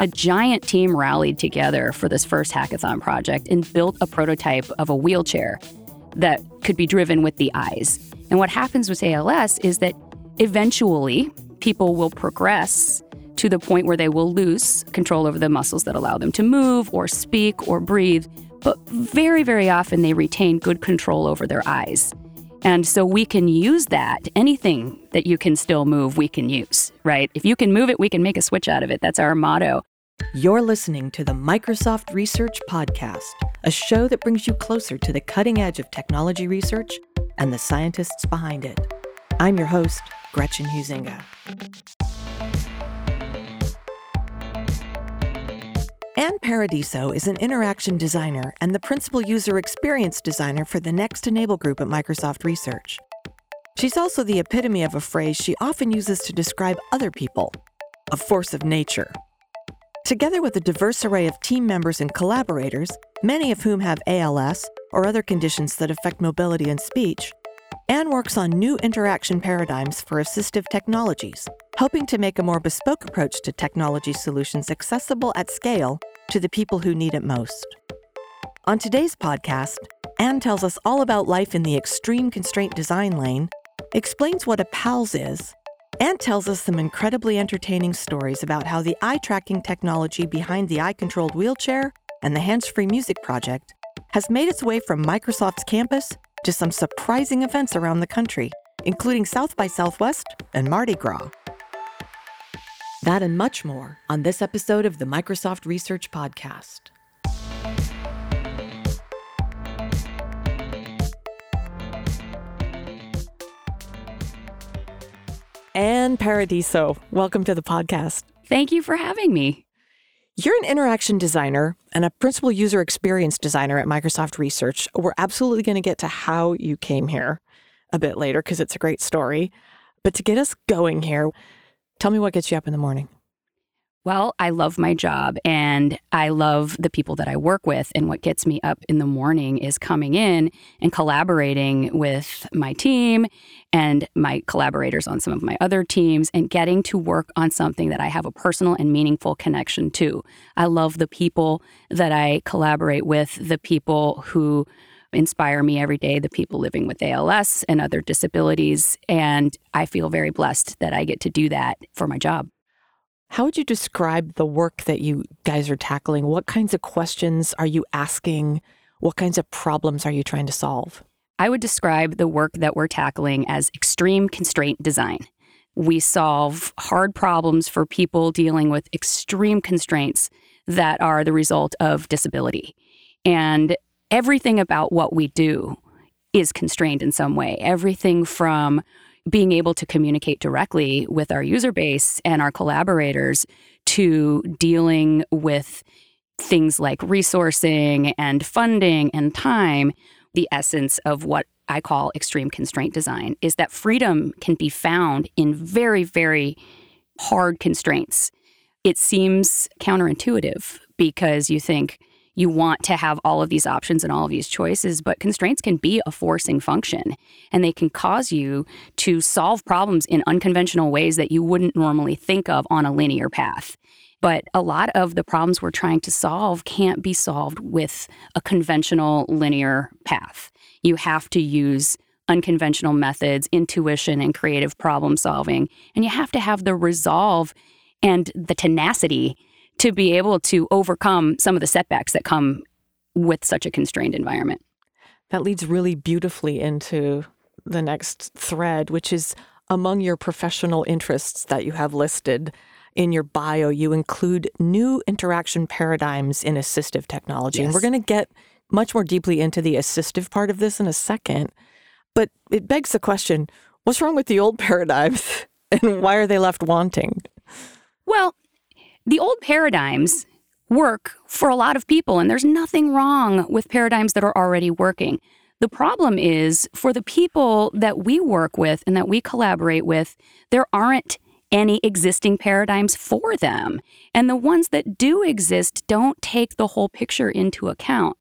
a giant team rallied together for this first hackathon project and built a prototype of a wheelchair that could be driven with the eyes. And what happens with ALS is that eventually people will progress to the point where they will lose control over the muscles that allow them to move or speak or breathe. But very, very often they retain good control over their eyes. And so we can use that. Anything that you can still move, we can use, right? If you can move it, we can make a switch out of it. That's our motto. You're listening to the Microsoft Research Podcast, a show that brings you closer to the cutting edge of technology research and the scientists behind it. I'm your host, Gretchen Huizinga. Anne Paradiso is an interaction designer and the principal user experience designer for the Next Enable group at Microsoft Research. She's also the epitome of a phrase she often uses to describe other people a force of nature. Together with a diverse array of team members and collaborators, many of whom have ALS or other conditions that affect mobility and speech, Anne works on new interaction paradigms for assistive technologies, hoping to make a more bespoke approach to technology solutions accessible at scale to the people who need it most. On today's podcast, Anne tells us all about life in the extreme constraint design lane, explains what a PALS is, and tells us some incredibly entertaining stories about how the eye tracking technology behind the eye controlled wheelchair and the hands free music project has made its way from Microsoft's campus to some surprising events around the country, including South by Southwest and Mardi Gras. That and much more on this episode of the Microsoft Research Podcast. Anne Paradiso, welcome to the podcast. Thank you for having me. You're an interaction designer and a principal user experience designer at Microsoft Research. We're absolutely going to get to how you came here a bit later because it's a great story. But to get us going here, tell me what gets you up in the morning. Well, I love my job and I love the people that I work with. And what gets me up in the morning is coming in and collaborating with my team and my collaborators on some of my other teams and getting to work on something that I have a personal and meaningful connection to. I love the people that I collaborate with, the people who inspire me every day, the people living with ALS and other disabilities. And I feel very blessed that I get to do that for my job. How would you describe the work that you guys are tackling? What kinds of questions are you asking? What kinds of problems are you trying to solve? I would describe the work that we're tackling as extreme constraint design. We solve hard problems for people dealing with extreme constraints that are the result of disability. And everything about what we do is constrained in some way. Everything from being able to communicate directly with our user base and our collaborators to dealing with things like resourcing and funding and time, the essence of what I call extreme constraint design is that freedom can be found in very, very hard constraints. It seems counterintuitive because you think, you want to have all of these options and all of these choices, but constraints can be a forcing function and they can cause you to solve problems in unconventional ways that you wouldn't normally think of on a linear path. But a lot of the problems we're trying to solve can't be solved with a conventional linear path. You have to use unconventional methods, intuition, and creative problem solving. And you have to have the resolve and the tenacity to be able to overcome some of the setbacks that come with such a constrained environment. That leads really beautifully into the next thread, which is among your professional interests that you have listed in your bio, you include new interaction paradigms in assistive technology. Yes. And we're going to get much more deeply into the assistive part of this in a second. But it begs the question what's wrong with the old paradigms and why are they left wanting? Well, the old paradigms work for a lot of people, and there's nothing wrong with paradigms that are already working. The problem is for the people that we work with and that we collaborate with, there aren't any existing paradigms for them. And the ones that do exist don't take the whole picture into account.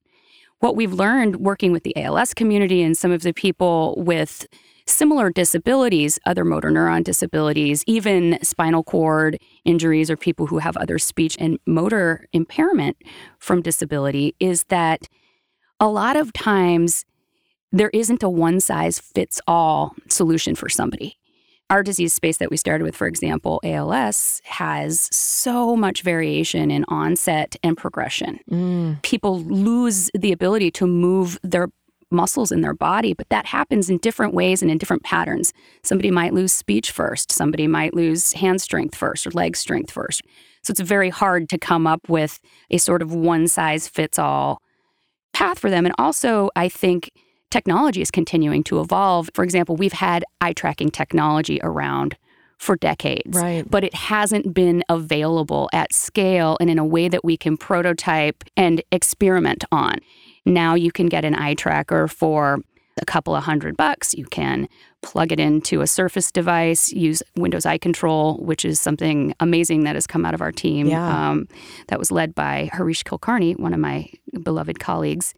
What we've learned working with the ALS community and some of the people with similar disabilities, other motor neuron disabilities, even spinal cord injuries or people who have other speech and motor impairment from disability, is that a lot of times there isn't a one size fits all solution for somebody. Our disease space that we started with, for example, ALS, has so much variation in onset and progression. Mm. People lose the ability to move their muscles in their body, but that happens in different ways and in different patterns. Somebody might lose speech first, somebody might lose hand strength first or leg strength first. So it's very hard to come up with a sort of one size fits all path for them. And also, I think technology is continuing to evolve. For example, we've had eye tracking technology around for decades, right. but it hasn't been available at scale and in a way that we can prototype and experiment on. Now you can get an eye tracker for a couple of hundred bucks. You can plug it into a Surface device, use Windows Eye Control, which is something amazing that has come out of our team. Yeah. Um, that was led by Harish Kulkarni, one of my beloved colleagues.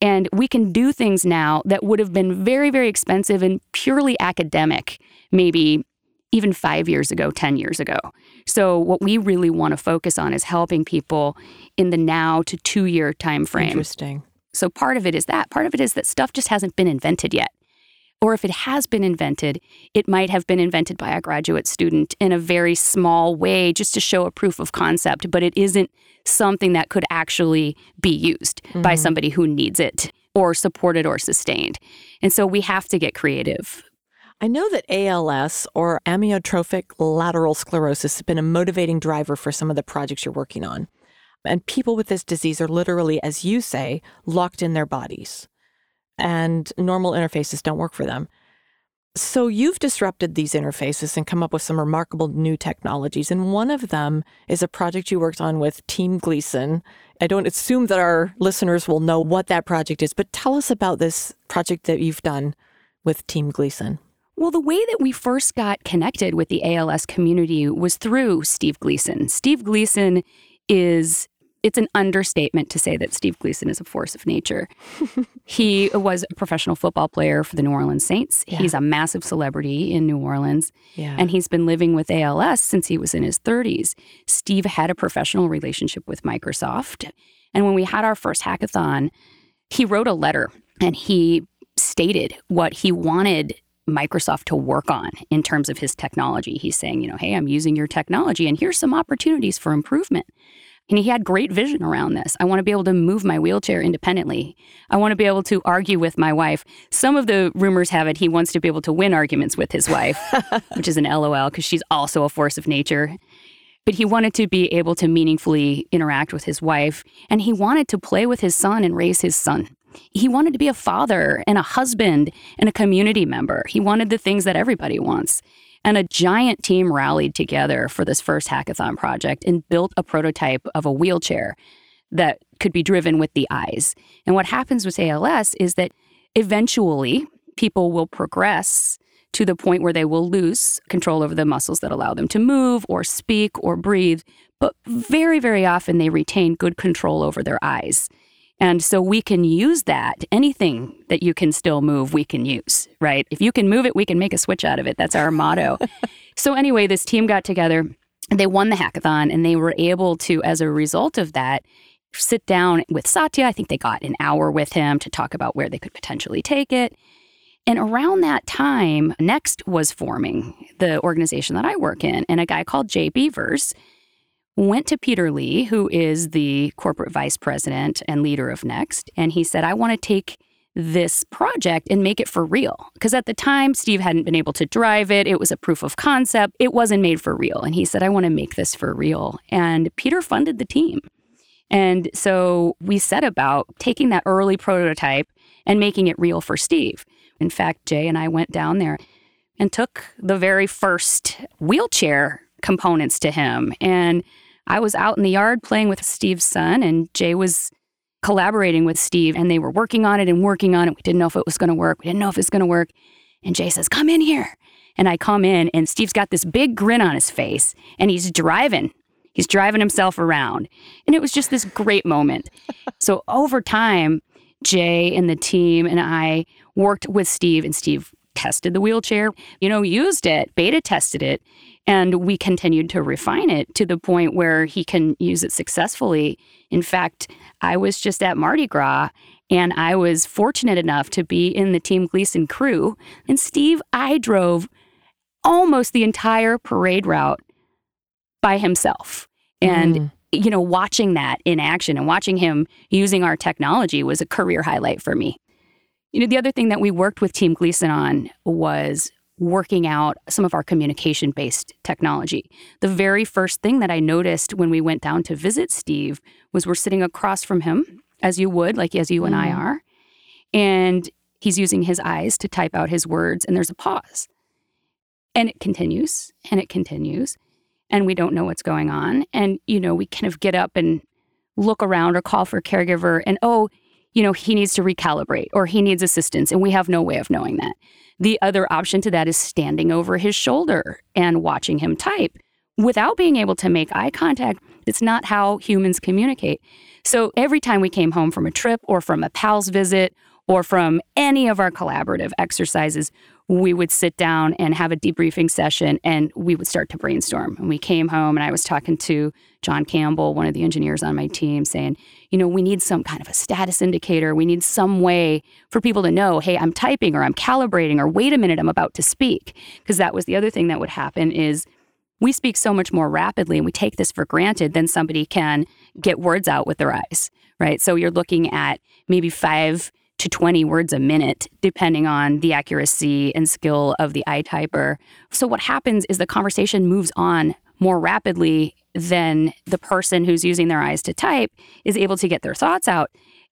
And we can do things now that would have been very, very expensive and purely academic, maybe even five years ago, 10 years ago. So, what we really want to focus on is helping people in the now to two year time frame. Interesting. So, part of it is that. Part of it is that stuff just hasn't been invented yet. Or if it has been invented, it might have been invented by a graduate student in a very small way just to show a proof of concept, but it isn't something that could actually be used mm-hmm. by somebody who needs it or supported or sustained. And so we have to get creative. I know that ALS or amyotrophic lateral sclerosis has been a motivating driver for some of the projects you're working on. And people with this disease are literally, as you say, locked in their bodies, and normal interfaces don't work for them. So you've disrupted these interfaces and come up with some remarkable new technologies. And one of them is a project you worked on with Team Gleason. I don't assume that our listeners will know what that project is, but tell us about this project that you've done with Team Gleason. Well, the way that we first got connected with the ALS community was through Steve Gleason. Steve Gleason is it's an understatement to say that Steve Gleason is a force of nature. he was a professional football player for the New Orleans Saints. Yeah. He's a massive celebrity in New Orleans. Yeah. And he's been living with ALS since he was in his 30s. Steve had a professional relationship with Microsoft. And when we had our first hackathon, he wrote a letter and he stated what he wanted Microsoft to work on in terms of his technology. He's saying, you know, hey, I'm using your technology and here's some opportunities for improvement. And he had great vision around this. I want to be able to move my wheelchair independently. I want to be able to argue with my wife. Some of the rumors have it he wants to be able to win arguments with his wife, which is an LOL because she's also a force of nature. But he wanted to be able to meaningfully interact with his wife, and he wanted to play with his son and raise his son. He wanted to be a father and a husband and a community member. He wanted the things that everybody wants. And a giant team rallied together for this first hackathon project and built a prototype of a wheelchair that could be driven with the eyes. And what happens with ALS is that eventually people will progress to the point where they will lose control over the muscles that allow them to move or speak or breathe. But very, very often they retain good control over their eyes. And so we can use that. Anything that you can still move, we can use, right? If you can move it, we can make a switch out of it. That's our motto. so, anyway, this team got together. They won the hackathon and they were able to, as a result of that, sit down with Satya. I think they got an hour with him to talk about where they could potentially take it. And around that time, Next was forming the organization that I work in, and a guy called Jay Beavers went to Peter Lee, who is the corporate vice president and leader of Next, and he said, I want to take this project and make it for real. Because at the time, Steve hadn't been able to drive it. It was a proof of concept. It wasn't made for real. And he said, I want to make this for real. And Peter funded the team. And so we set about taking that early prototype and making it real for Steve. In fact, Jay and I went down there and took the very first wheelchair components to him. And I was out in the yard playing with Steve's son, and Jay was collaborating with Steve, and they were working on it and working on it. We didn't know if it was going to work. We didn't know if it was going to work. And Jay says, Come in here. And I come in, and Steve's got this big grin on his face, and he's driving. He's driving himself around. And it was just this great moment. so over time, Jay and the team and I worked with Steve, and Steve tested the wheelchair, you know, used it, beta tested it, and we continued to refine it to the point where he can use it successfully. In fact, I was just at Mardi Gras and I was fortunate enough to be in the Team Gleason crew. And Steve, I drove almost the entire parade route by himself. And, mm. you know, watching that in action and watching him using our technology was a career highlight for me. You know, the other thing that we worked with Team Gleason on was working out some of our communication based technology. The very first thing that I noticed when we went down to visit Steve was we're sitting across from him, as you would, like as you mm. and I mm. are, and he's using his eyes to type out his words, and there's a pause. And it continues and it continues, and we don't know what's going on. And, you know, we kind of get up and look around or call for a caregiver, and oh, you know, he needs to recalibrate or he needs assistance, and we have no way of knowing that. The other option to that is standing over his shoulder and watching him type without being able to make eye contact. It's not how humans communicate. So every time we came home from a trip or from a PALS visit or from any of our collaborative exercises, we would sit down and have a debriefing session and we would start to brainstorm. And we came home and I was talking to John Campbell, one of the engineers on my team, saying, you know, we need some kind of a status indicator. We need some way for people to know, hey, I'm typing or I'm calibrating or wait a minute, I'm about to speak. Because that was the other thing that would happen is we speak so much more rapidly and we take this for granted than somebody can get words out with their eyes, right? So you're looking at maybe five to 20 words a minute, depending on the accuracy and skill of the eye typer. So, what happens is the conversation moves on more rapidly than the person who's using their eyes to type is able to get their thoughts out.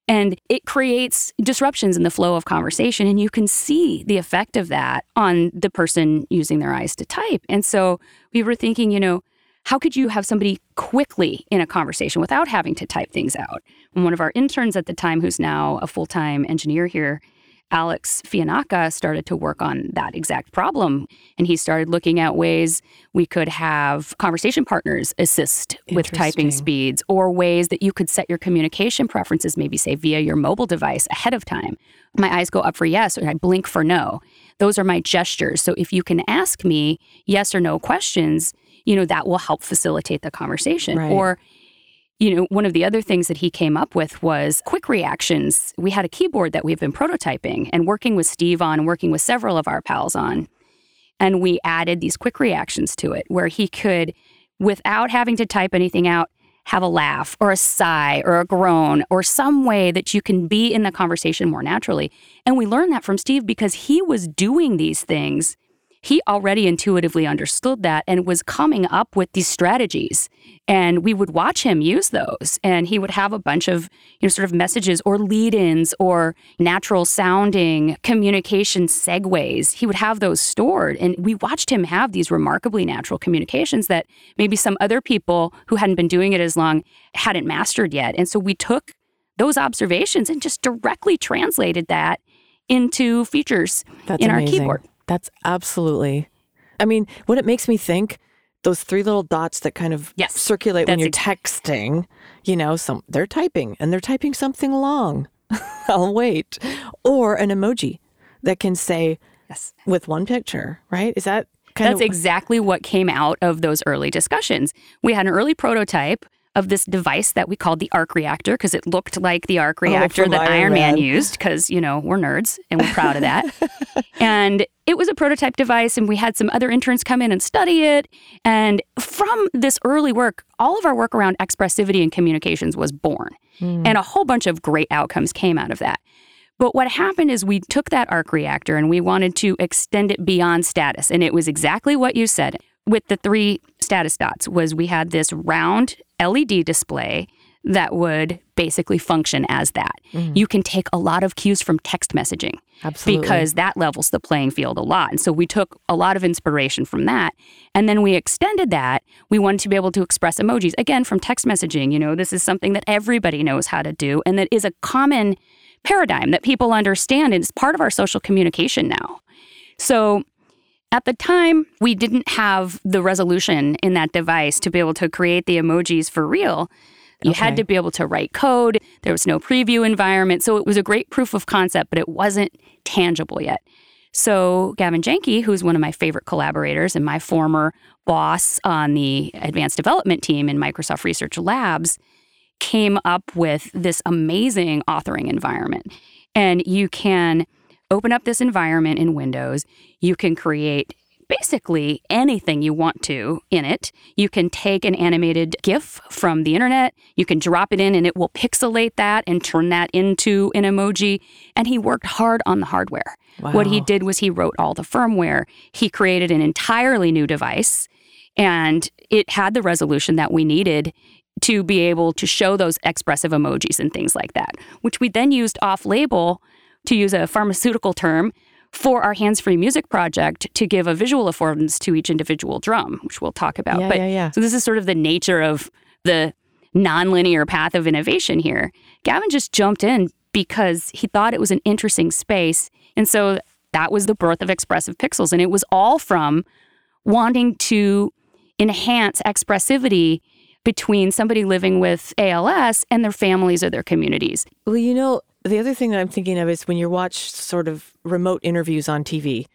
And it creates disruptions in the flow of conversation. And you can see the effect of that on the person using their eyes to type. And so we were thinking, you know, how could you have somebody quickly in a conversation without having to type things out? And one of our interns at the time, who's now a full time engineer here, Alex Fiannaca started to work on that exact problem. And he started looking at ways we could have conversation partners assist with typing speeds or ways that you could set your communication preferences, maybe say via your mobile device ahead of time. My eyes go up for yes or I blink for no. Those are my gestures. So if you can ask me yes or no questions, you know, that will help facilitate the conversation. Right. Or, you know, one of the other things that he came up with was quick reactions. We had a keyboard that we've been prototyping and working with Steve on and working with several of our pals on. And we added these quick reactions to it where he could, without having to type anything out, have a laugh or a sigh or a groan or some way that you can be in the conversation more naturally. And we learned that from Steve because he was doing these things he already intuitively understood that and was coming up with these strategies. And we would watch him use those. And he would have a bunch of, you know, sort of messages or lead ins or natural sounding communication segues. He would have those stored. And we watched him have these remarkably natural communications that maybe some other people who hadn't been doing it as long hadn't mastered yet. And so we took those observations and just directly translated that into features That's in amazing. our keyboard. That's absolutely. I mean, what it makes me think, those three little dots that kind of yes, circulate when you're ex- texting, you know, some they're typing and they're typing something long. I'll wait. Or an emoji that can say yes with one picture, right? Is that That's of- exactly what came out of those early discussions. We had an early prototype of this device that we called the arc reactor because it looked like the arc oh, reactor oh, that Iron, Iron Man. Man used because, you know, we're nerds and we're proud of that. and it was a prototype device and we had some other interns come in and study it. And from this early work, all of our work around expressivity and communications was born. Mm. And a whole bunch of great outcomes came out of that. But what happened is we took that arc reactor and we wanted to extend it beyond status. And it was exactly what you said with the three status dots was we had this round LED display that would basically function as that. Mm-hmm. You can take a lot of cues from text messaging. Absolutely. Because that levels the playing field a lot. And so we took a lot of inspiration from that. And then we extended that. We wanted to be able to express emojis, again, from text messaging. You know, this is something that everybody knows how to do and that is a common paradigm that people understand. And it's part of our social communication now. So at the time, we didn't have the resolution in that device to be able to create the emojis for real. You okay. had to be able to write code. There was no preview environment. So it was a great proof of concept, but it wasn't tangible yet. So, Gavin Jancke, who's one of my favorite collaborators and my former boss on the advanced development team in Microsoft Research Labs, came up with this amazing authoring environment. And you can open up this environment in Windows, you can create basically anything you want to in it. You can take an animated GIF from the internet, you can drop it in, and it will pixelate that and turn that into an emoji. And he worked hard on the hardware. Wow. What he did was he wrote all the firmware, he created an entirely new device, and it had the resolution that we needed to be able to show those expressive emojis and things like that, which we then used off label to use a pharmaceutical term for our hands-free music project to give a visual affordance to each individual drum, which we'll talk about. Yeah, but yeah, yeah. so this is sort of the nature of the nonlinear path of innovation here. Gavin just jumped in because he thought it was an interesting space. And so that was the birth of expressive pixels. And it was all from wanting to enhance expressivity between somebody living with ALS and their families or their communities. Well, you know, the other thing that I'm thinking of is when you watch sort of remote interviews on TV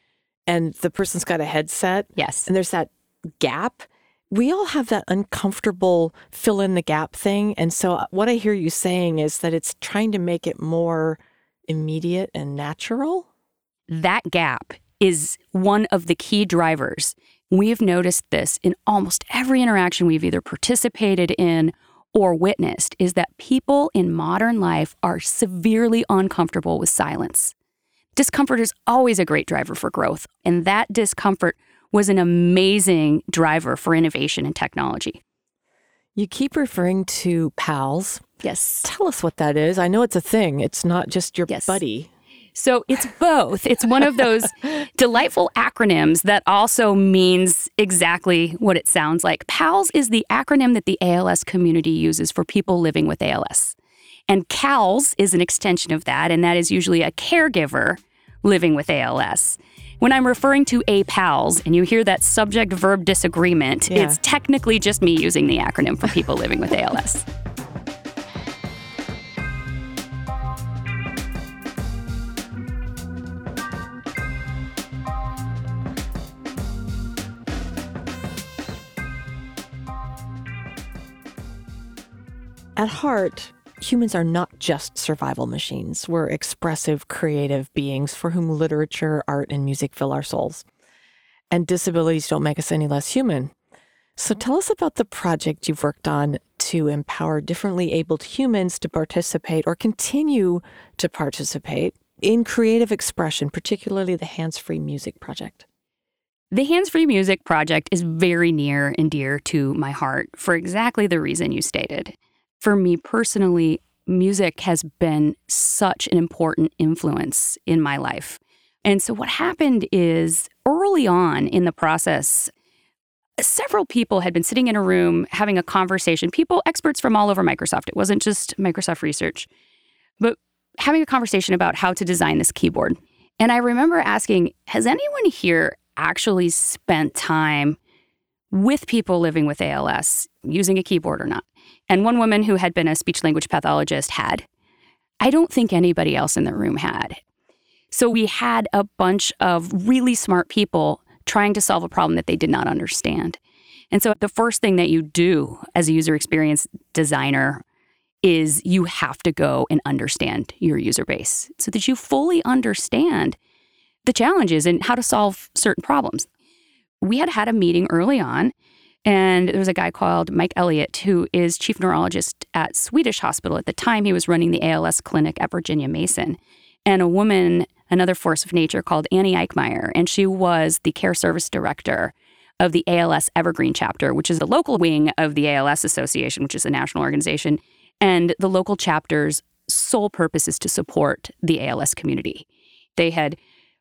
and the person's got a headset. Yes. And there's that gap. We all have that uncomfortable fill in the gap thing. And so, uh, what I hear you saying is that it's trying to make it more immediate and natural. That gap is one of the key drivers. We've noticed this in almost every interaction we've either participated in or witnessed is that people in modern life are severely uncomfortable with silence. Discomfort is always a great driver for growth, and that discomfort was an amazing driver for innovation and technology. You keep referring to PALS. Yes. Tell us what that is. I know it's a thing, it's not just your yes. buddy. So it's both. It's one of those delightful acronyms that also means exactly what it sounds like. PALS is the acronym that the ALS community uses for people living with ALS. And CALS is an extension of that, and that is usually a caregiver living with ALS. When I'm referring to a PALS and you hear that subject verb disagreement, yeah. it's technically just me using the acronym for people living with ALS. At heart, humans are not just survival machines. We're expressive, creative beings for whom literature, art, and music fill our souls. And disabilities don't make us any less human. So tell us about the project you've worked on to empower differently abled humans to participate or continue to participate in creative expression, particularly the Hands Free Music Project. The Hands Free Music Project is very near and dear to my heart for exactly the reason you stated for me personally, music has been such an important influence in my life. And so, what happened is early on in the process, several people had been sitting in a room having a conversation, people, experts from all over Microsoft. It wasn't just Microsoft research, but having a conversation about how to design this keyboard. And I remember asking, has anyone here actually spent time with people living with ALS using a keyboard or not? And one woman who had been a speech language pathologist had. I don't think anybody else in the room had. So we had a bunch of really smart people trying to solve a problem that they did not understand. And so the first thing that you do as a user experience designer is you have to go and understand your user base so that you fully understand the challenges and how to solve certain problems. We had had a meeting early on and there was a guy called Mike Elliott, who is chief neurologist at Swedish Hospital. At the time, he was running the ALS clinic at Virginia Mason. And a woman, another force of nature called Annie Eichmeyer, and she was the care service director of the ALS Evergreen chapter, which is the local wing of the ALS Association, which is a national organization. And the local chapter's sole purpose is to support the ALS community. They had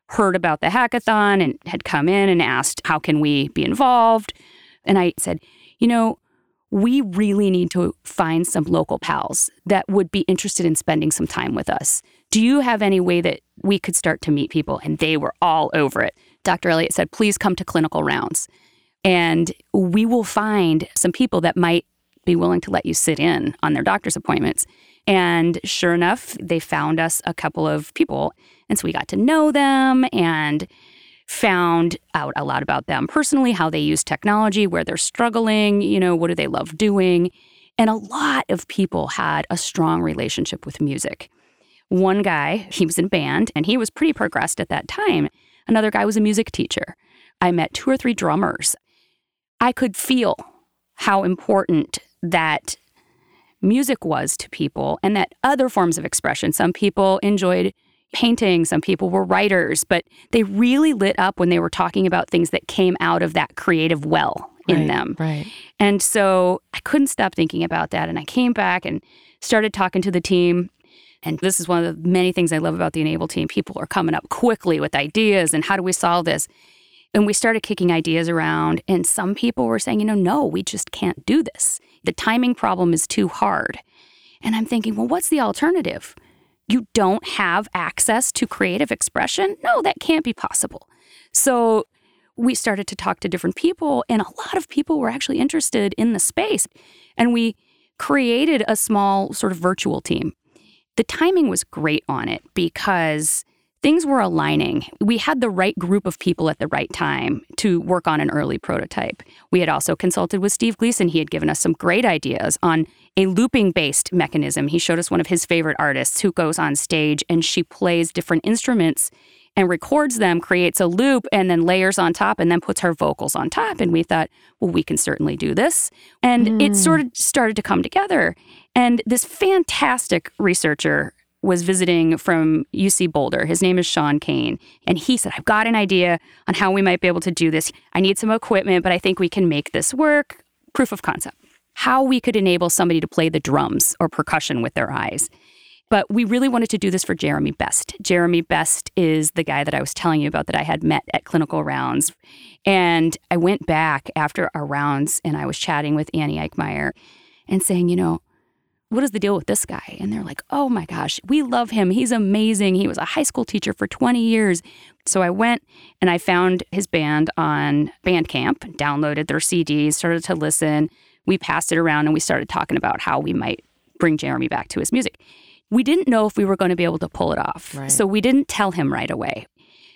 heard about the hackathon and had come in and asked, How can we be involved? And I said, you know, we really need to find some local pals that would be interested in spending some time with us. Do you have any way that we could start to meet people? And they were all over it. Dr. Elliott said, please come to clinical rounds. And we will find some people that might be willing to let you sit in on their doctor's appointments. And sure enough, they found us a couple of people. And so we got to know them and found out a lot about them personally, how they use technology, where they're struggling, you know, what do they love doing. And a lot of people had a strong relationship with music. One guy, he was in band and he was pretty progressed at that time. Another guy was a music teacher. I met two or three drummers. I could feel how important that music was to people and that other forms of expression. Some people enjoyed painting, some people were writers, but they really lit up when they were talking about things that came out of that creative well in right, them. Right. And so I couldn't stop thinking about that. And I came back and started talking to the team. And this is one of the many things I love about the Enable team. People are coming up quickly with ideas and how do we solve this? And we started kicking ideas around. And some people were saying, you know, no, we just can't do this. The timing problem is too hard. And I'm thinking, well, what's the alternative? You don't have access to creative expression? No, that can't be possible. So we started to talk to different people, and a lot of people were actually interested in the space. And we created a small sort of virtual team. The timing was great on it because things were aligning. We had the right group of people at the right time to work on an early prototype. We had also consulted with Steve Gleason. He had given us some great ideas on a looping based mechanism. He showed us one of his favorite artists who goes on stage and she plays different instruments and records them, creates a loop, and then layers on top and then puts her vocals on top. And we thought, well, we can certainly do this. And mm. it sort of started to come together. And this fantastic researcher was visiting from UC Boulder. His name is Shaun Kane. And he said, I've got an idea on how we might be able to do this. I need some equipment, but I think we can make this work. Proof of concept. How we could enable somebody to play the drums or percussion with their eyes. But we really wanted to do this for Jeremy Best. Jeremy Best is the guy that I was telling you about that I had met at clinical rounds. And I went back after our rounds and I was chatting with Annie Eichmeyer and saying, you know, what is the deal with this guy? And they're like, oh my gosh, we love him. He's amazing. He was a high school teacher for 20 years. So I went and I found his band on Bandcamp, downloaded their CDs, started to listen. We passed it around and we started talking about how we might bring Jeremy back to his music we didn't know if we were going to be able to pull it off. Right. So we didn't tell him right away.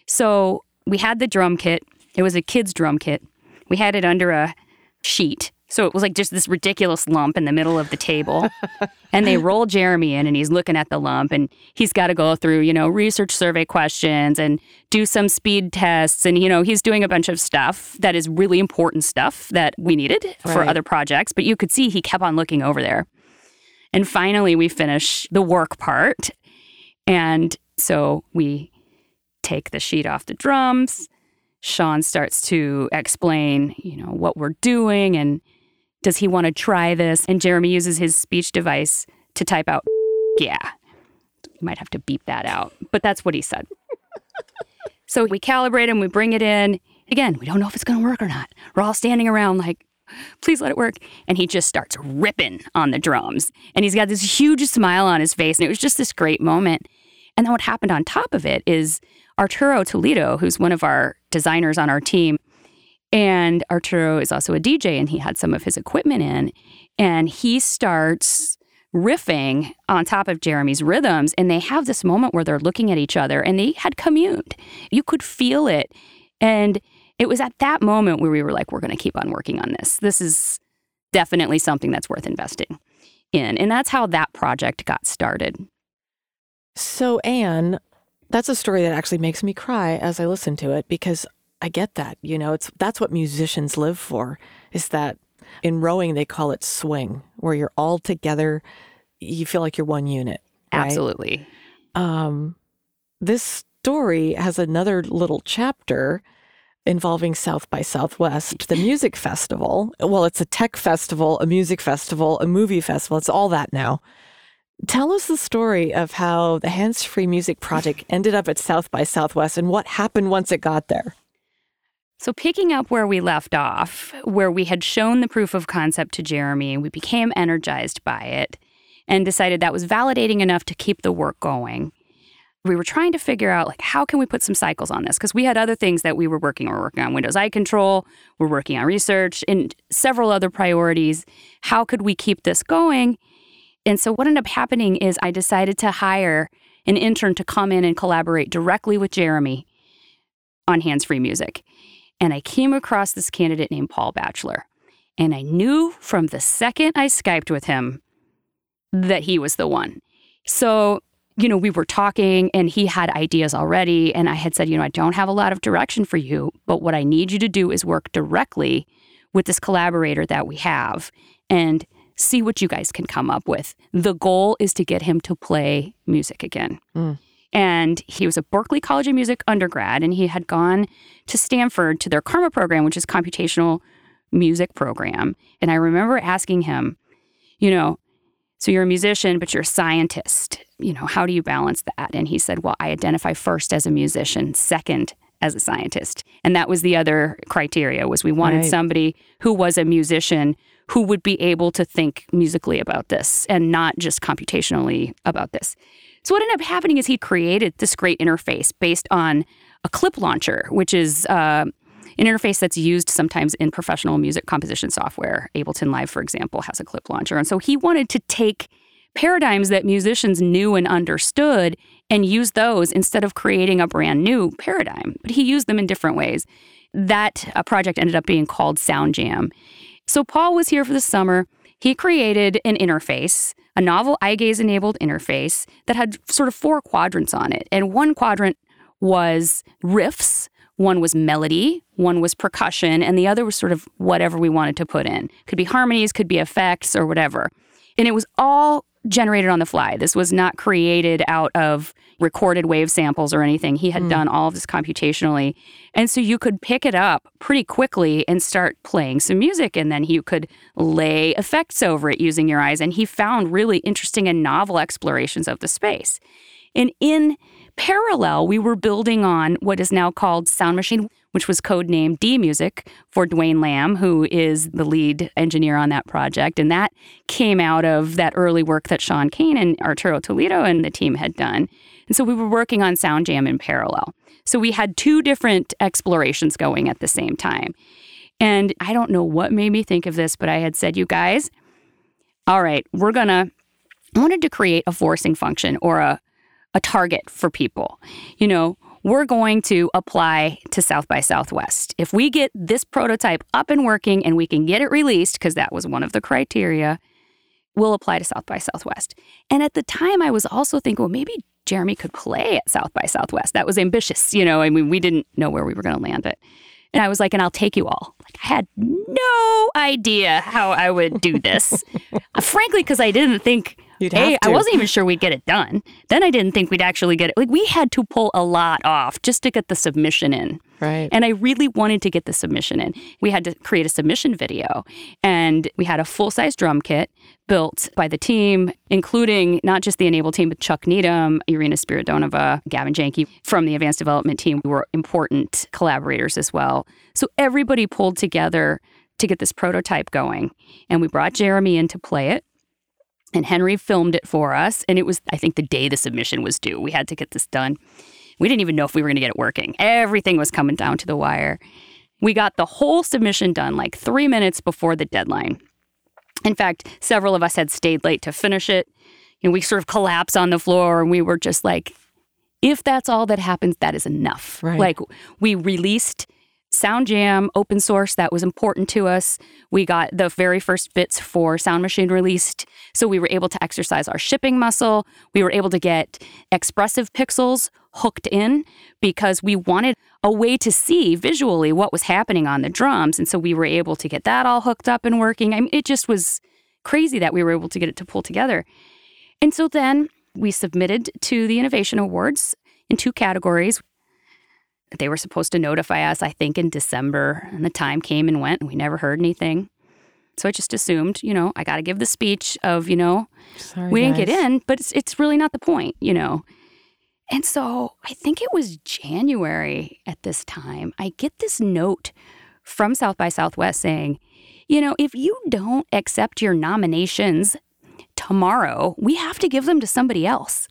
So we had the drum kit. It was a kid's drum kit. We had it under a sheet. So it was like just this ridiculous lump in the middle of the table. and they roll Jeremy in and he's looking at the lump and he's got to go through, you know, research survey questions and do some speed tests. And, you know, he's doing a bunch of stuff that is really important stuff that we needed right. for other projects. But you could see he kept on looking over there. And finally, we finish the work part. And so we take the sheet off the drums. Shaun starts to explain, you know, what we're doing and does he want to try this? And Jeremy uses his speech device to type out, yeah. You might have to beep that out, but that's what he said. so we calibrate him, we bring it in. Again, we don't know if it's going to work or not. We're all standing around like, please let it work. And he just starts ripping on the drums. And he's got this huge smile on his face. And it was just this great moment. And then what happened on top of it is Arturo Toledo, who's one of our designers on our team, and Arturo is also a DJ and he had some of his equipment in. And he starts riffing on top of Jeremy's rhythms. And they have this moment where they're looking at each other and they had communed. You could feel it. And it was at that moment where we were like, we're going to keep on working on this. This is definitely something that's worth investing in. And that's how that project got started. So, Anne, that's a story that actually makes me cry as I listen to it because I get that. You know, it's that's what musicians live for. Is that in rowing they call it swing, where you're all together, you feel like you're one unit. Right? Absolutely. Um, this story has another little chapter involving South by Southwest, the music festival. Well, it's a tech festival, a music festival, a movie festival. It's all that now. Tell us the story of how the Hands Free Music Project ended up at South by Southwest and what happened once it got there. So, picking up where we left off, where we had shown the proof of concept to Jeremy, we became energized by it and decided that was validating enough to keep the work going. we were trying to figure out like how can we put some cycles on this because we had other things that we were working on. We're working on Windows eye control, we're working on research and several other priorities. How could we keep this going? And so what ended up happening is I decided to hire an intern to come in and collaborate directly with Jeremy on hands-free music. And I came across this candidate named Paul Batchelor. And I knew from the second I Skyped with him that he was the one. So you know, we were talking and he had ideas already. And I had said, you know, I don't have a lot of direction for you, but what I need you to do is work directly with this collaborator that we have and see what you guys can come up with. The goal is to get him to play music again. Mm. And he was a Berklee College of Music undergrad, and he had gone to Stanford to their CCRMA program, which is computational music program. And I remember asking him, you know, so you're a musician, but you're a scientist you know, how do you balance that? And he said, well, I identify first as a musician, second as a scientist. And that was the other criteria was we wanted right. somebody who was a musician who would be able to think musically about this and not just computationally about this. So what ended up happening is he created this great interface based on a clip launcher, which is uh, an interface that's used sometimes in professional music composition software. Ableton Live, for example, has a clip launcher. And so he wanted to take paradigms that musicians knew and understood and use those instead of creating a brand new paradigm. But he used them in different ways. That uh, project ended up being called Sound Jam. So Paul was here for the summer. He created an interface, a novel eye gaze enabled interface that had sort of four quadrants on it. And one quadrant was riffs, one was melody, one was percussion, and the other was sort of whatever we wanted to put in. Could be harmonies, could be effects, or whatever. And it was all generated on the fly. This was not created out of recorded wave samples or anything. He had mm. done all of this computationally. And so you could pick it up pretty quickly and start playing some music. And then you could lay effects over it using your eyes. And he found really interesting and novel explorations of the space. And in parallel, we were building on what is now called Sound Machine which was codenamed D Music for Dwayne Lamb, who is the lead engineer on that project. And that came out of that early work that Shaun Kane and Arturo Toledo and the team had done. And so we were working on Sound Jam in parallel. So we had two different explorations going at the same time. And I don't know what made me think of this, but I had said, you guys, all right, we're gonna, I wanted to create a forcing function or a, a target for people. You know, we're going to apply to South by Southwest. If we get this prototype up and working and we can get it released, because that was one of the criteria, we'll apply to South by Southwest. And at the time, I was also thinking, well, maybe Jeremy could play at South by Southwest. That was ambitious, you know, I mean, we didn't know where we were going to land it. And I was like, and I'll take you all. Like, I had no idea how I would do this. Frankly, because I didn't think You'd a, I wasn't even sure we'd get it done. Then I didn't think we'd actually get it. Like we had to pull a lot off just to get the submission in. Right. And I really wanted to get the submission in. We had to create a submission video and we had a full size drum kit built by the team, including not just the Enable team, but Chuck Needham, Irina Spiridonova, Gavin Jancke from the advanced development team We were important collaborators as well. So everybody pulled together to get this prototype going. And we brought Jeremy in to play it. And Henry filmed it for us. And it was, I think, the day the submission was due. We had to get this done. We didn't even know if we were going to get it working. Everything was coming down to the wire. We got the whole submission done like three minutes before the deadline. In fact, several of us had stayed late to finish it. And we sort of collapsed on the floor and we were just like, if that's all that happens, that is enough. Right. Like we released Sound Jam, open source, that was important to us. We got the very first bits for Sound Machine released. So we were able to exercise our shipping muscle. We were able to get expressive pixels hooked in because we wanted a way to see visually what was happening on the drums. And so we were able to get that all hooked up and working. I mean, it just was crazy that we were able to get it to pull together. And so then we submitted to the Innovation Awards in two categories. They were supposed to notify us, I think, in December, and the time came and went, and we never heard anything. So I just assumed, you know, I got to give the speech of, you know, Sorry, we didn't get in, but it's, it's really not the point, you know. And so I think it was January at this time, I get this note from South by Southwest saying, you know, if you don't accept your nominations tomorrow, we have to give them to somebody else.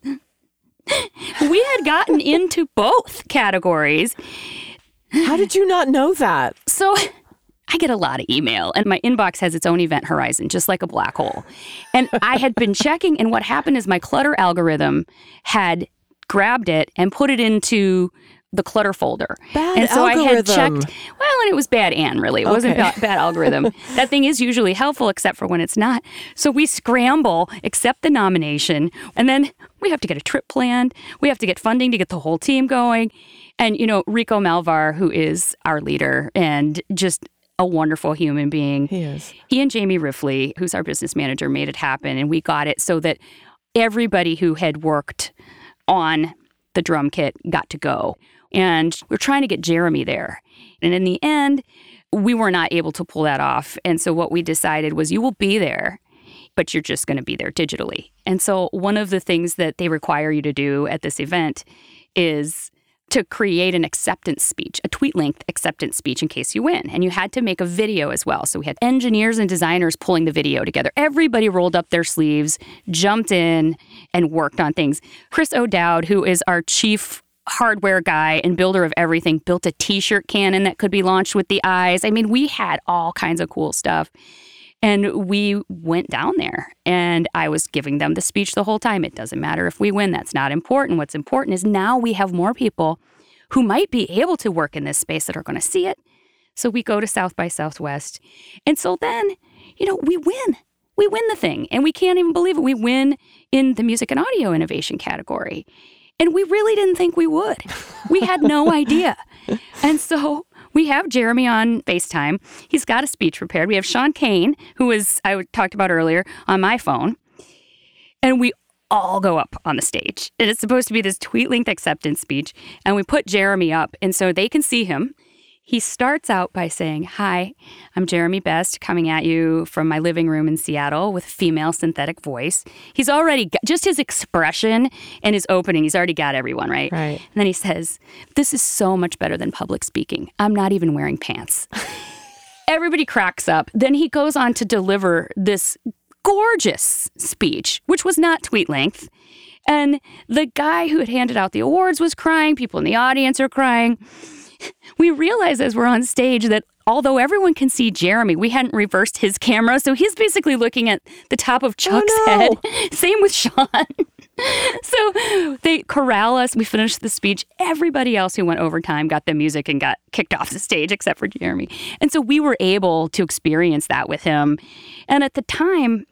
We had gotten into both categories. How did you not know that? So I get a lot of email, and my inbox has its own event horizon, just like a black hole. And I had been checking, and what happened is my clutter algorithm had grabbed it and put it into the clutter folder. Bad and so algorithm. I had checked. Well, and it was bad Anne, really. It wasn't Okay. bad, bad algorithm. that thing is usually helpful, except for when it's not. So we scramble, accept the nomination, and then we have to get a trip planned. We have to get funding to get the whole team going. And, you know, Rico Malvar, who is our leader and just a wonderful human being, He is. he and Jamie Riffley, who's our business manager, made it happen. And we got it so that everybody who had worked on the drum kit got to go. And we're trying to get Jeremy there. And in the end, we were not able to pull that off. And so what we decided was you will be there, but you're just going to be there digitally. And so one of the things that they require you to do at this event is to create an acceptance speech, a tweet length acceptance speech in case you win. And you had to make a video as well. So we had engineers and designers pulling the video together. Everybody rolled up their sleeves, jumped in, and worked on things. Chris O'Dowd, who is our chief hardware guy and builder of everything, built a t shirt cannon that could be launched with the eyes. I mean, we had all kinds of cool stuff. And we went down there and I was giving them the speech the whole time. It doesn't matter if we win, that's not important. What's important is now we have more people who might be able to work in this space that are going to see it. So we go to South by Southwest. And so then, you know, we win. We win the thing. And we can't even believe it. We win in the music and audio innovation category. And we really didn't think we would. We had no idea. And so we have Jeremy on FaceTime. He's got a speech prepared. We have Shaun Kane, who was, I talked about earlier, on my phone. And we all go up on the stage. And it's supposed to be this tweet length acceptance speech. And we put Jeremy up, and so they can see him. He starts out by saying, Hi, I'm Jeremy Best coming at you from my living room in Seattle with a female synthetic voice. He's already got just his expression and his opening, he's already got everyone, right? Right. And then he says, This is so much better than public speaking. I'm not even wearing pants. Everybody cracks up. Then he goes on to deliver this gorgeous speech, which was not tweet length. And the guy who had handed out the awards was crying. People in the audience are crying. We realize as we're on stage that although everyone can see Jeremy, we hadn't reversed his camera. So he's basically looking at the top of oh, Chuck's no. head. Same with Shaun. so they corral us. We finished the speech. Everybody else who went overtime got the music and got kicked off the stage except for Jeremy. And so we were able to experience that with him. And at the time,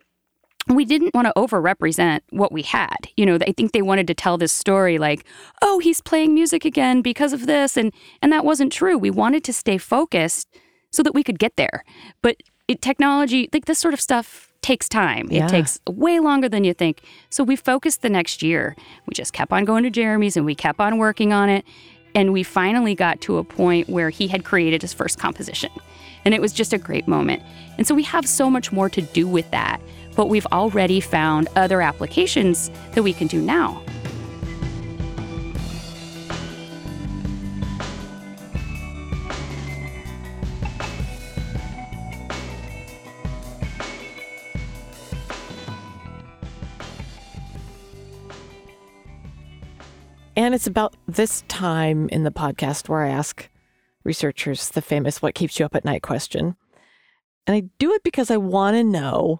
we didn't want to overrepresent what we had. You know, I think they wanted to tell this story like, oh, he's playing music again because of this. And, and that wasn't true. We wanted to stay focused so that we could get there. But it, technology, like this sort of stuff takes time. Yeah. It takes way longer than you think. So we focused the next year. We just kept on going to Jeremy's and we kept on working on it. And we finally got to a point where he had created his first composition. And it was just a great moment. And so we have so much more to do with that. But we've already found other applications that we can do now. And it's about this time in the podcast where I ask researchers the famous what keeps you up at night question. And I do it because I want to know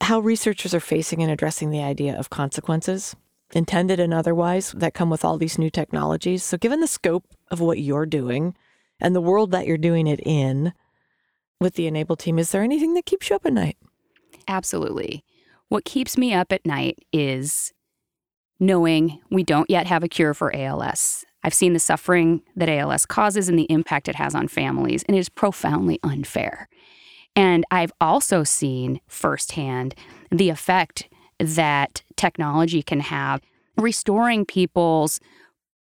how researchers are facing and addressing the idea of consequences, intended and otherwise, that come with all these new technologies. So, given the scope of what you're doing and the world that you're doing it in with the Enable team, is there anything that keeps you up at night? Absolutely. What keeps me up at night is knowing we don't yet have a cure for ALS. I've seen the suffering that ALS causes and the impact it has on families, and it is profoundly unfair. And I've also seen firsthand the effect that technology can have restoring people's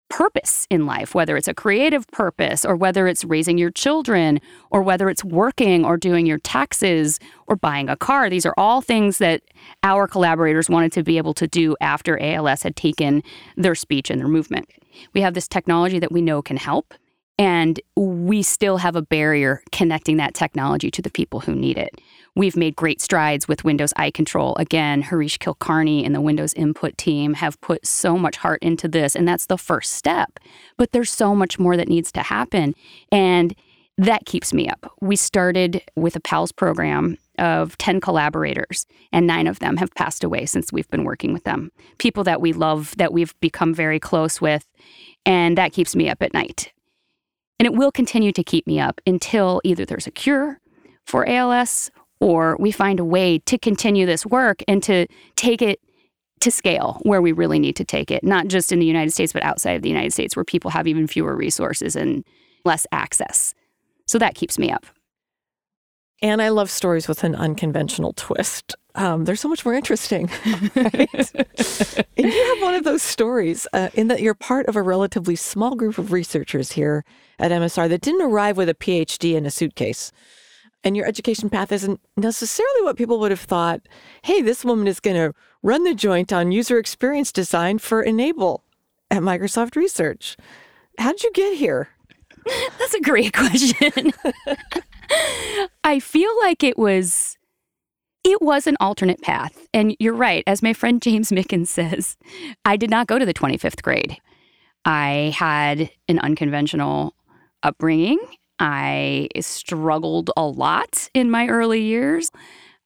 purpose in life, whether it's a creative purpose or whether it's raising your children or whether it's working or doing your taxes or buying a car. These are all things that our collaborators wanted to be able to do after ALS had taken their speech and their movement. We have this technology that we know can help. And we still have a barrier connecting that technology to the people who need it. We've made great strides with Windows Eye Control. Again, Harish Kulkarni and the Windows Input team have put so much heart into this, and that's the first step. But there's so much more that needs to happen. And that keeps me up. We started with a PALS program of 10 collaborators, and nine of them have passed away since we've been working with them. People that we love, that we've become very close with, and that keeps me up at night. And it will continue to keep me up until either there's a cure for ALS or we find a way to continue this work and to take it to scale where we really need to take it, not just in the United States, but outside of the United States where people have even fewer resources and less access. So that keeps me up. And I love stories with an unconventional twist. Um, they're so much more interesting. Right? and you have one of those stories uh, in that you're part of a relatively small group of researchers here at MSR that didn't arrive with a PhD in a suitcase. And your education path isn't necessarily what people would have thought. Hey, this woman is going to run the joint on user experience design for Enable at Microsoft Research. How did you get here? That's a great question. I feel like it was it was an alternate path. And you're right, as my friend James Mickens says, I did not go to the 25th grade. I had an unconventional upbringing. I struggled a lot in my early years.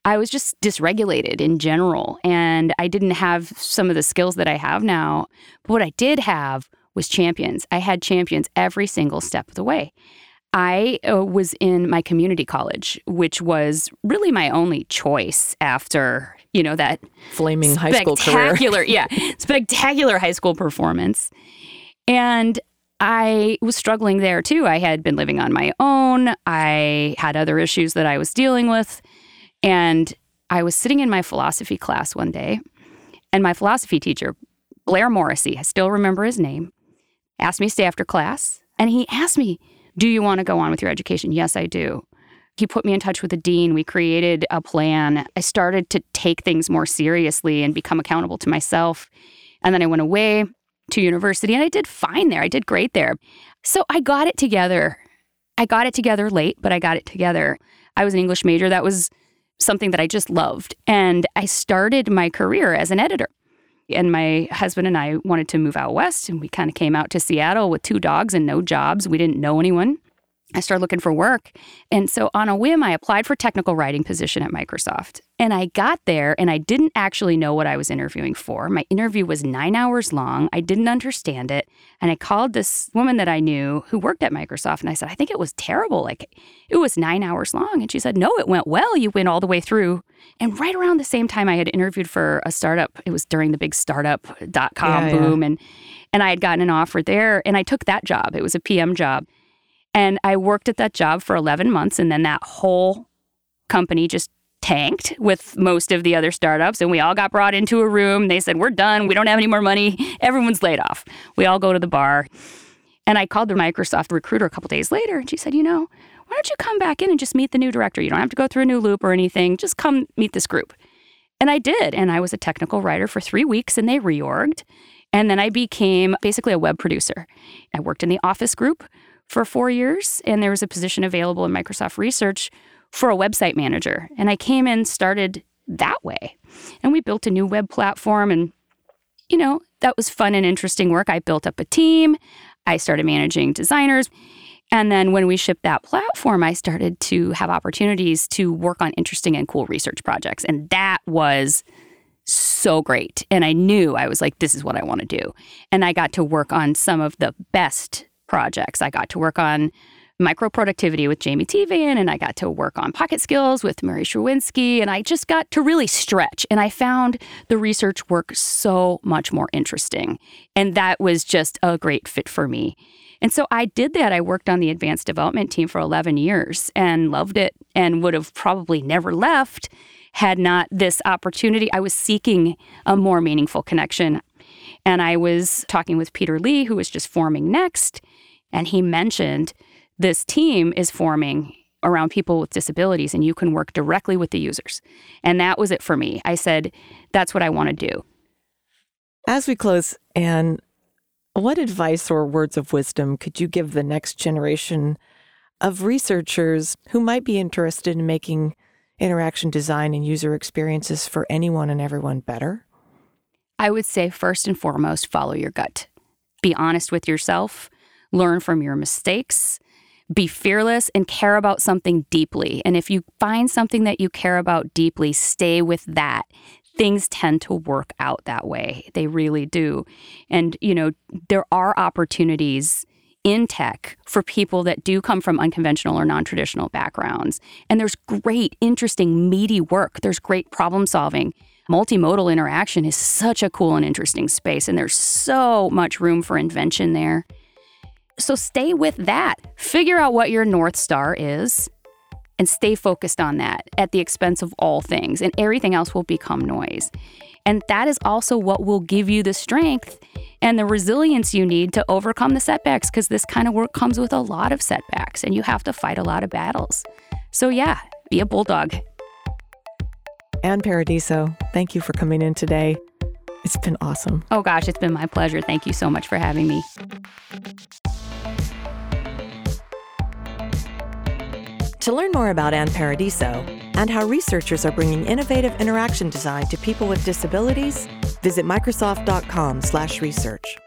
I was just dysregulated in general, and I didn't have some of the skills that I have now. But what I did have was champions. I had champions every single step of the way. I uh, was in my community college, which was really my only choice after, you know, that flaming high school career. yeah, spectacular high school performance. And I was struggling there too. I had been living on my own. I had other issues that I was dealing with. And I was sitting in my philosophy class one day, and my philosophy teacher, Blair Morrissey, I still remember his name, asked me to stay after class. And he asked me, do you want to go on with your education? Yes, I do. He put me in touch with the dean. We created a plan. I started to take things more seriously and become accountable to myself. And then I went away to university and I did fine there. I did great there. So I got it together. I got it together late, but I got it together. I was an English major. That was something that I just loved. And I started my career as an editor. And my husband and I wanted to move out west, and we kind of came out to Seattle with two dogs and no jobs. We didn't know anyone. I started looking for work. And so on a whim, I applied for technical writing position at Microsoft. And I got there and I didn't actually know what I was interviewing for. My interview was nine hours long. I didn't understand it. And I called this woman that I knew who worked at Microsoft and I said, I think it was terrible. Like it was nine hours long. And she said, No, it went well. You went all the way through. And right around the same time I had interviewed for a startup, it was during the big startup.com yeah, boom. Yeah. And and I had gotten an offer there and I took that job. It was a PM job. And I worked at that job for 11 months, and then that whole company just tanked with most of the other startups. And we all got brought into a room. They said, We're done. We don't have any more money. Everyone's laid off. We all go to the bar. And I called the Microsoft recruiter a couple days later, and she said, You know, why don't you come back in and just meet the new director? You don't have to go through a new loop or anything. Just come meet this group. And I did. And I was a technical writer for three weeks, and they reorged. And then I became basically a web producer. I worked in the office group for four years, and there was a position available in Microsoft Research for a website manager. And I came in, started that way. And we built a new web platform, and, you know, that was fun and interesting work. I built up a team, I started managing designers. And then when we shipped that platform, I started to have opportunities to work on interesting and cool research projects. And that was so great. And I knew I was like, this is what I want to do. And I got to work on some of the best projects. I got to work on micro productivity with Jaime Teevan, and I got to work on pocket skills with Mary Czerwinski, and I just got to really stretch. And I found the research work so much more interesting. And that was just a great fit for me. And so I did that. I worked on the advanced development team for 11 years and loved it and would have probably never left had not this opportunity. I was seeking a more meaningful connection. And I was talking with Peter Lee, who was just forming Next, and he mentioned this team is forming around people with disabilities, and you can work directly with the users. And that was it for me. I said, that's what I want to do. As we close, Anne, what advice or words of wisdom could you give the next generation of researchers who might be interested in making interaction design and user experiences for anyone and everyone better? I would say first and foremost, follow your gut. Be honest with yourself, learn from your mistakes, be fearless, and care about something deeply. And if you find something that you care about deeply, stay with that. Things tend to work out that way. They really do. And, you know, there are opportunities in tech for people that do come from unconventional or non traditional backgrounds. And there's great, interesting, meaty work. There's great problem solving. Multimodal interaction is such a cool and interesting space, and there's so much room for invention there. So stay with that. Figure out what your North Star is and stay focused on that at the expense of all things, and everything else will become noise. And that is also what will give you the strength and the resilience you need to overcome the setbacks because this kind of work comes with a lot of setbacks and you have to fight a lot of battles. So, yeah, be a bulldog. Anne Paradiso, thank you for coming in today. It's been awesome. Oh, gosh, it's been my pleasure. Thank you so much for having me. To learn more about Anne Paradiso and how researchers are bringing innovative interaction design to people with disabilities, visit microsoft.com/research.